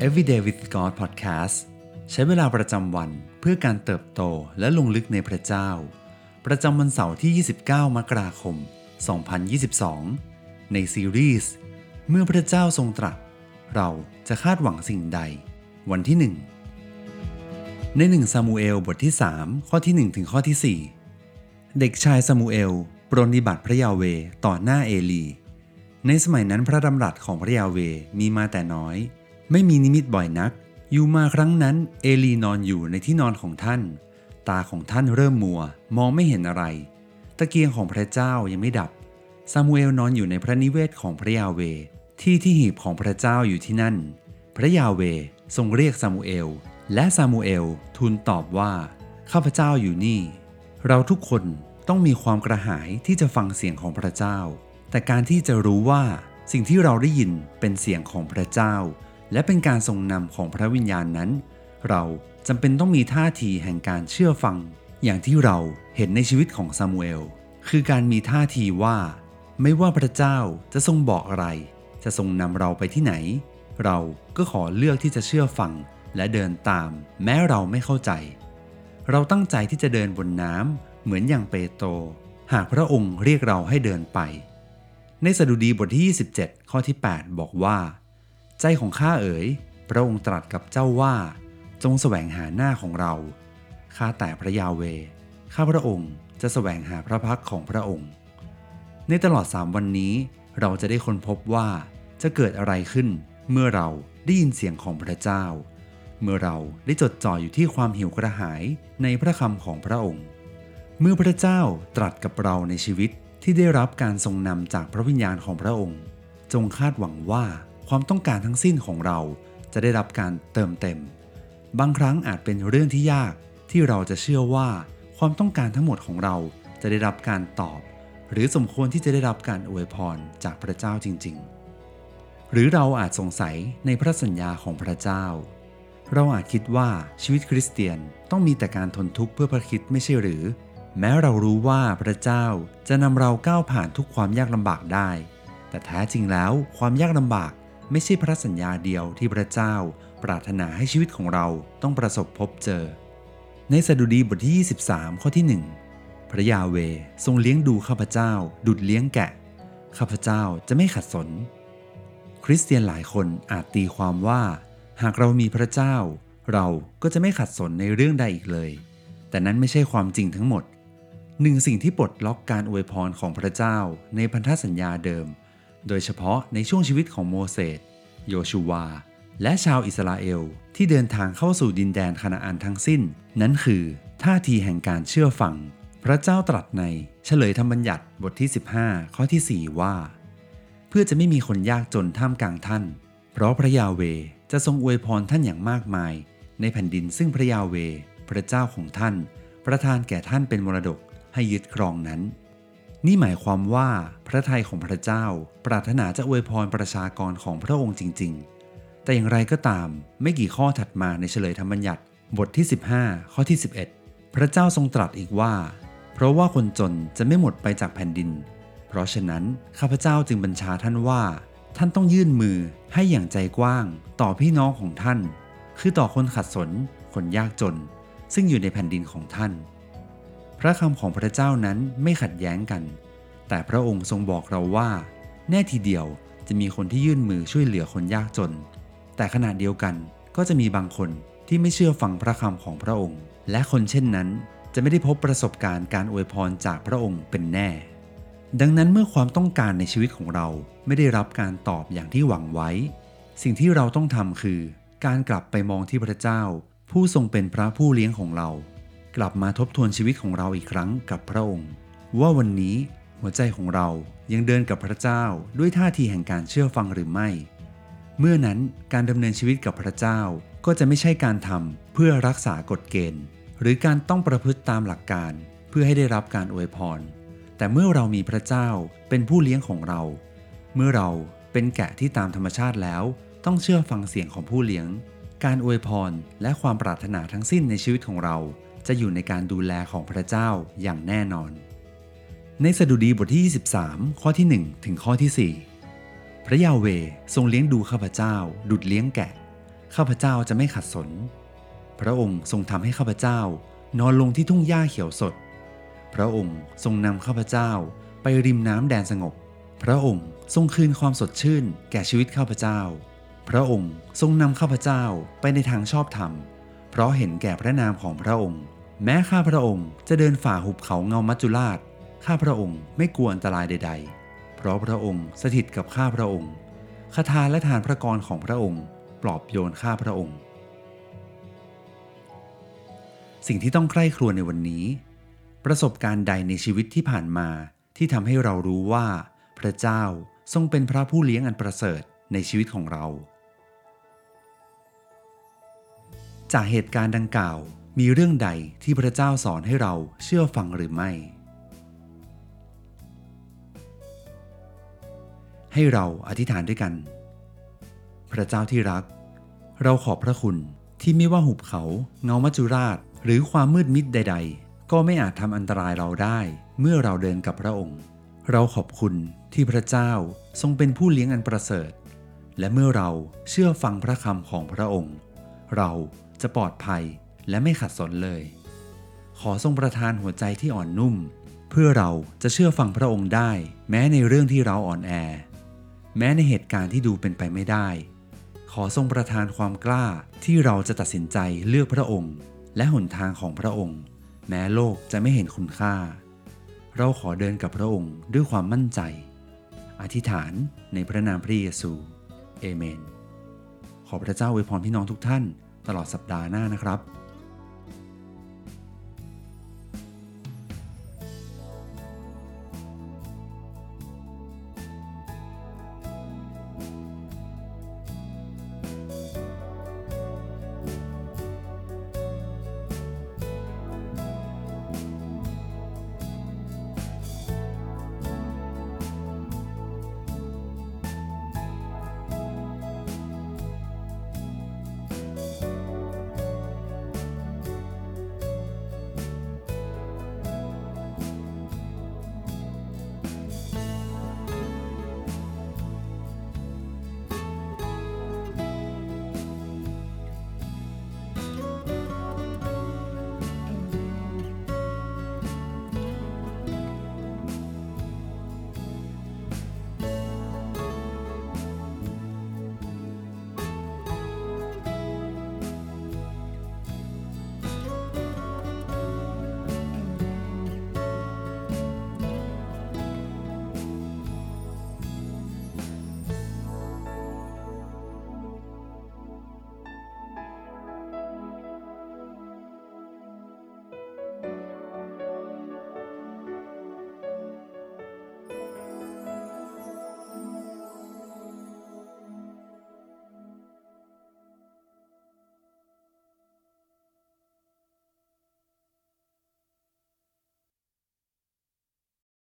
Everyday with God Podcast ใช้เวลาประจำวันเพื่อการเติบโตและลงลึกในพระเจ้า ประจำวันเสาร์ที่ 29 มกราคม 2022 ในซีรีส์เมื่อพระเจ้าทรงตรัส เราจะคาดหวังสิ่งใด วันที่ 1 ในหนึ่งซามูเอลบทที่ 3 ข้อที่ 1 ถึงข้อที่ 4 เด็กชายซามูเอลปรนนิบัติพระยาเวต่อหน้าเอลี ในสมัยนั้นพระดำรัสของพระยาห์เวห์มีมาแต่น้อย ไม่มีนิมิตบ่อยนัก อยู่มาครั้งนั้นเอลีนอนอยู่ในที่นอนของท่าน ตาของท่านเริ่มมัว มองไม่เห็นอะไร ตะเกียงของพระเจ้ายังไม่ดับ ซามูเอลนอนอยู่ในพระนิเวศของพระยาห์เวห์ ที่ที่หีบของพระเจ้าอยู่ที่นั่น พระยาห์เวห์ทรงเรียกซามูเอล และซามูเอลทูลตอบว่า ข้าพเจ้าอยู่นี่ เราทุกคนต้องมีความกระหายที่จะฟังเสียงของพระเจ้า แต่การที่จะรู้ว่าสิ่งที่เราได้ยินเป็นเสียงของพระเจ้า และเป็นการทรงนำของพระวิญญาณนั้น เราจำเป็นต้องมีท่าทีแห่งการเชื่อฟัง อย่างที่เราเห็นในชีวิตของซามูเอลคือการมีท่าทีว่า ไม่ว่าพระเจ้าจะทรงบอกอะไร จะทรงนำเราไปที่ไหน เราก็ขอเลือกที่จะเชื่อฟังและเดินตาม แม้เราไม่เข้าใจ เราตั้งใจที่จะเดินบนน้ำเหมือนอย่างเปโตรหากพระองค์เรียกเราให้เดินไป ในสดุดีบทที่ 27 ข้อที่ 8 บอกว่า ใจของข้าเอ๋ย พระองค์ตรัสกับเจ้าว่า จงแสวงหาหน้าของเรา ข้าแต่พระยาเว ข้าพระองค์จะแสวงหาพระพักของพระองค์ ในตลอด3วันนี้เราจะได้ค้นพบว่าจะเกิดอะไรขึ้น เมื่อเราได้ยินเสียงของพระเจ้า เมื่อเราได้จดจ่ออยู่ที่ความหิวกระหายในพระคำของพระองค์ เมื่อพระเจ้าตรัสกับเราในชีวิตที่ได้รับการทรงนำจากพระวิญญาณของพระองค์ จงคาดหวังว่า ความต้องการทั้งสิ้นของเราจะได้รับการเติมเต็ม บางครั้งอาจเป็นเรื่องที่ยากที่เราจะเชื่อว่าความต้องการทั้งหมดของเราจะได้รับการตอบ หรือสมควรที่จะได้รับการอวยพรจากพระเจ้าจริง ๆ หรือเราอาจสงสัยในพระสัญญาของพระเจ้า เราอาจคิดว่าชีวิตคริสเตียนต้องมีแต่การทนทุกข์เพื่อพระคิดไม่ใช่หรือ แม้เรารู้ว่าพระเจ้าจะนำเราก้าวผ่านทุกความยากลำบากได้ แต่แท้จริงแล้วความยากลำบาก ไม่ใช่พระสัญญาเดียวที่พระเจ้าปรารถนาให้ชีวิตของเราต้องประสบพบเจอ ในสดุดีบทที่ 23 ข้อที่ 1 พระยาเวทรงเลี้ยงดูข้าพเจ้า ดุดเลี้ยงแกะ ข้าพเจ้าจะไม่ขัดสน คริสเตียนหลายคนอาจตีความว่า หากเรามีพระเจ้า เราก็จะไม่ขัดสนในเรื่องใดอีกเลย แต่นั้นไม่ใช่ความจริงทั้งหมดหนึ่งสิ่งที่ปลดล็อกการอวยพรของพระเจ้าในพันธสัญญาเดิม โดยเฉพาะในช่วงชีวิตของโมเสส โยชูวา และชาวอิสราเอล ที่เดินทางเข้าสู่ดินแดนคานาอันทั้งสิ้น นั้นคือท่าทีแห่งการเชื่อฟัง พระเจ้าตรัสในเฉลยธรรมบัญญัติบทที่ 15 ข้อที่ 4 ว่า เพื่อจะไม่มีคนยากจนท่ามกลางท่าน เพราะพระยาเวจะทรงอวยพรท่านอย่างมากมาย ในแผ่นดินซึ่งพระยาเว พระเจ้าของท่าน ประทานแก่ท่านเป็นมรดกให้ยึดครองนั้น นี่หมายความว่า ระทัยของพระเจ้า ปรารถนาจะอวยพรประชากรของพระองค์จริง ๆ แต่อย่างไรก็ตามไม่กี่ข้อถัดมาในเฉลยธรรมบัญญัติบทที่ 15 ข้อที่ 11 พระเจ้าทรงตรัสอีกว่า เพราะว่าคนจนจะไม่หมดไปจากแผ่นดิน เพราะฉะนั้นข้าพเจ้าจึงบัญชาท่านว่า ท่านต้องยื่นมือให้อย่างใจกว้าง ต่อพี่น้องของท่าน คือต่อคนขัดสน คนยากจน ซึ่งอยู่ในแผ่นดินของท่าน พระคำของพระเจ้านั้นไม่ขัดแย้งกัน แต่พระองค์ทรงบอกเราว่า แน่ทีเดียวจะมีคนที่ยื่นมือช่วยเหลือคนยากจน แต่ขณะเดียวกันก็จะมีบางคนที่ไม่เชื่อฟังพระคำของพระองค์ และคนเช่นนั้นจะไม่ได้พบประสบการณ์การอวยพรจากพระองค์เป็นแน่ ดังนั้นเมื่อความต้องการในชีวิตของเราไม่ได้รับการตอบอย่างที่หวังไว้ สิ่งที่เราต้องทำคือ การกลับไปมองที่พระเจ้า ผู้ทรงเป็นพระผู้เลี้ยงของเรา กลับมาทบทวนชีวิตของเราอีกครั้งกับพระองค์ ว่าวันนี้ หัวใจของเรายังเดินกับพระเจ้าด้วยท่าทีแห่งการเชื่อฟังหรือไม่ เมื่อนั้นการดำเนินชีวิตกับพระเจ้าก็จะไม่ใช่การทำเพื่อรักษากฎเกณฑ์ หรือการต้องประพฤติตามหลักการ เพื่อให้ได้รับการอวยพร แต่เมื่อเรามีพระเจ้าเป็นผู้เลี้ยงของเรา เมื่อเราเป็นแกะที่ตามธรรมชาติแล้ว ต้องเชื่อฟังเสียงของผู้เลี้ยง การอวยพรและความปรารถนาทั้งสิ้นในชีวิตของเรา จะอยู่ในการดูแลของพระเจ้าอย่างแน่นอน ในสดุดีบทที่ 23 ข้อที่ 1 ถึงข้อที่ 4 พระยาเวทรงเลี้ยงดูข้าพเจ้า ดุดเลี้ยงแกะ ข้าพเจ้าจะไม่ขัดสน พระองค์ทรงทำให้ข้าพเจ้า นอนลงที่ทุ่งหญ้าเขียวสด พระองค์ทรงนำข้าพเจ้าไปริมน้ำแดนสงบ พระองค์ทรงคืนความสดชื่น แก่ชีวิตข้าพเจ้า พระองค์ทรงนำข้าพเจ้าไปในทางชอบธรรม เพราะเห็นแก่พระนามของพระองค์ แม้ข้าพระองค์จะเดินฝ่าหุบเขาเงามัจจุราช ข้าพระองค์ไม่กลัวอันตรายใด ๆ เพราะพระองค์สถิตกับข้าพระองค์คาถาและทานพระกรของพระองค์ ปลอบโยนข้าพระองค์ สิ่งที่ต้องใคร่ครวญในวันนี้ ประสบการณ์ใดในชีวิตที่ผ่านมาที่ทำให้เรารู้ว่า พระเจ้าทรงเป็นพระผู้เลี้ยงอันประเสริฐในชีวิตของเรา จากเหตุการณ์ดังกล่าวมีเรื่องใดที่พระเจ้าสอนให้เราเชื่อฟังหรือไม่ ให้เราอธิษฐานด้วยกัน พระเจ้าที่รัก เราขอบพระคุณที่ไม่ว่าหุบเขา เงามัจจุราช หรือความมืดมิดใด ๆ ก็ไม่อาจทำอันตรายเราได้ เมื่อเราเดินกับพระองค์ เราขอบคุณที่พระเจ้าทรงเป็นผู้เลี้ยงอันประเสริฐ และเมื่อเราเชื่อฟังพระคำของพระองค์ เราจะปลอดภัยและไม่ขัดสนเลย ขอทรงประทานหัวใจที่อ่อนนุ่ม เพื่อเราจะเชื่อฟังพระองค์ได้ แม้ในเรื่องที่เราอ่อนแอ แม้ในเหตุการณ์ที่ดูเป็นไปไม่ได้ ขอทรงประทานความกล้าที่เราจะตัดสินใจเลือกพระองค์ และหนทางของพระองค์ แม้โลกจะไม่เห็นคุณค่า เราขอเดินกับพระองค์ด้วยความมั่นใจ อธิษฐานในพระนามพระเยซูเอเมน ขอพระเจ้าอวยพรพี่น้องทุกท่าน ตลอดสัปดาห์หน้านะครับ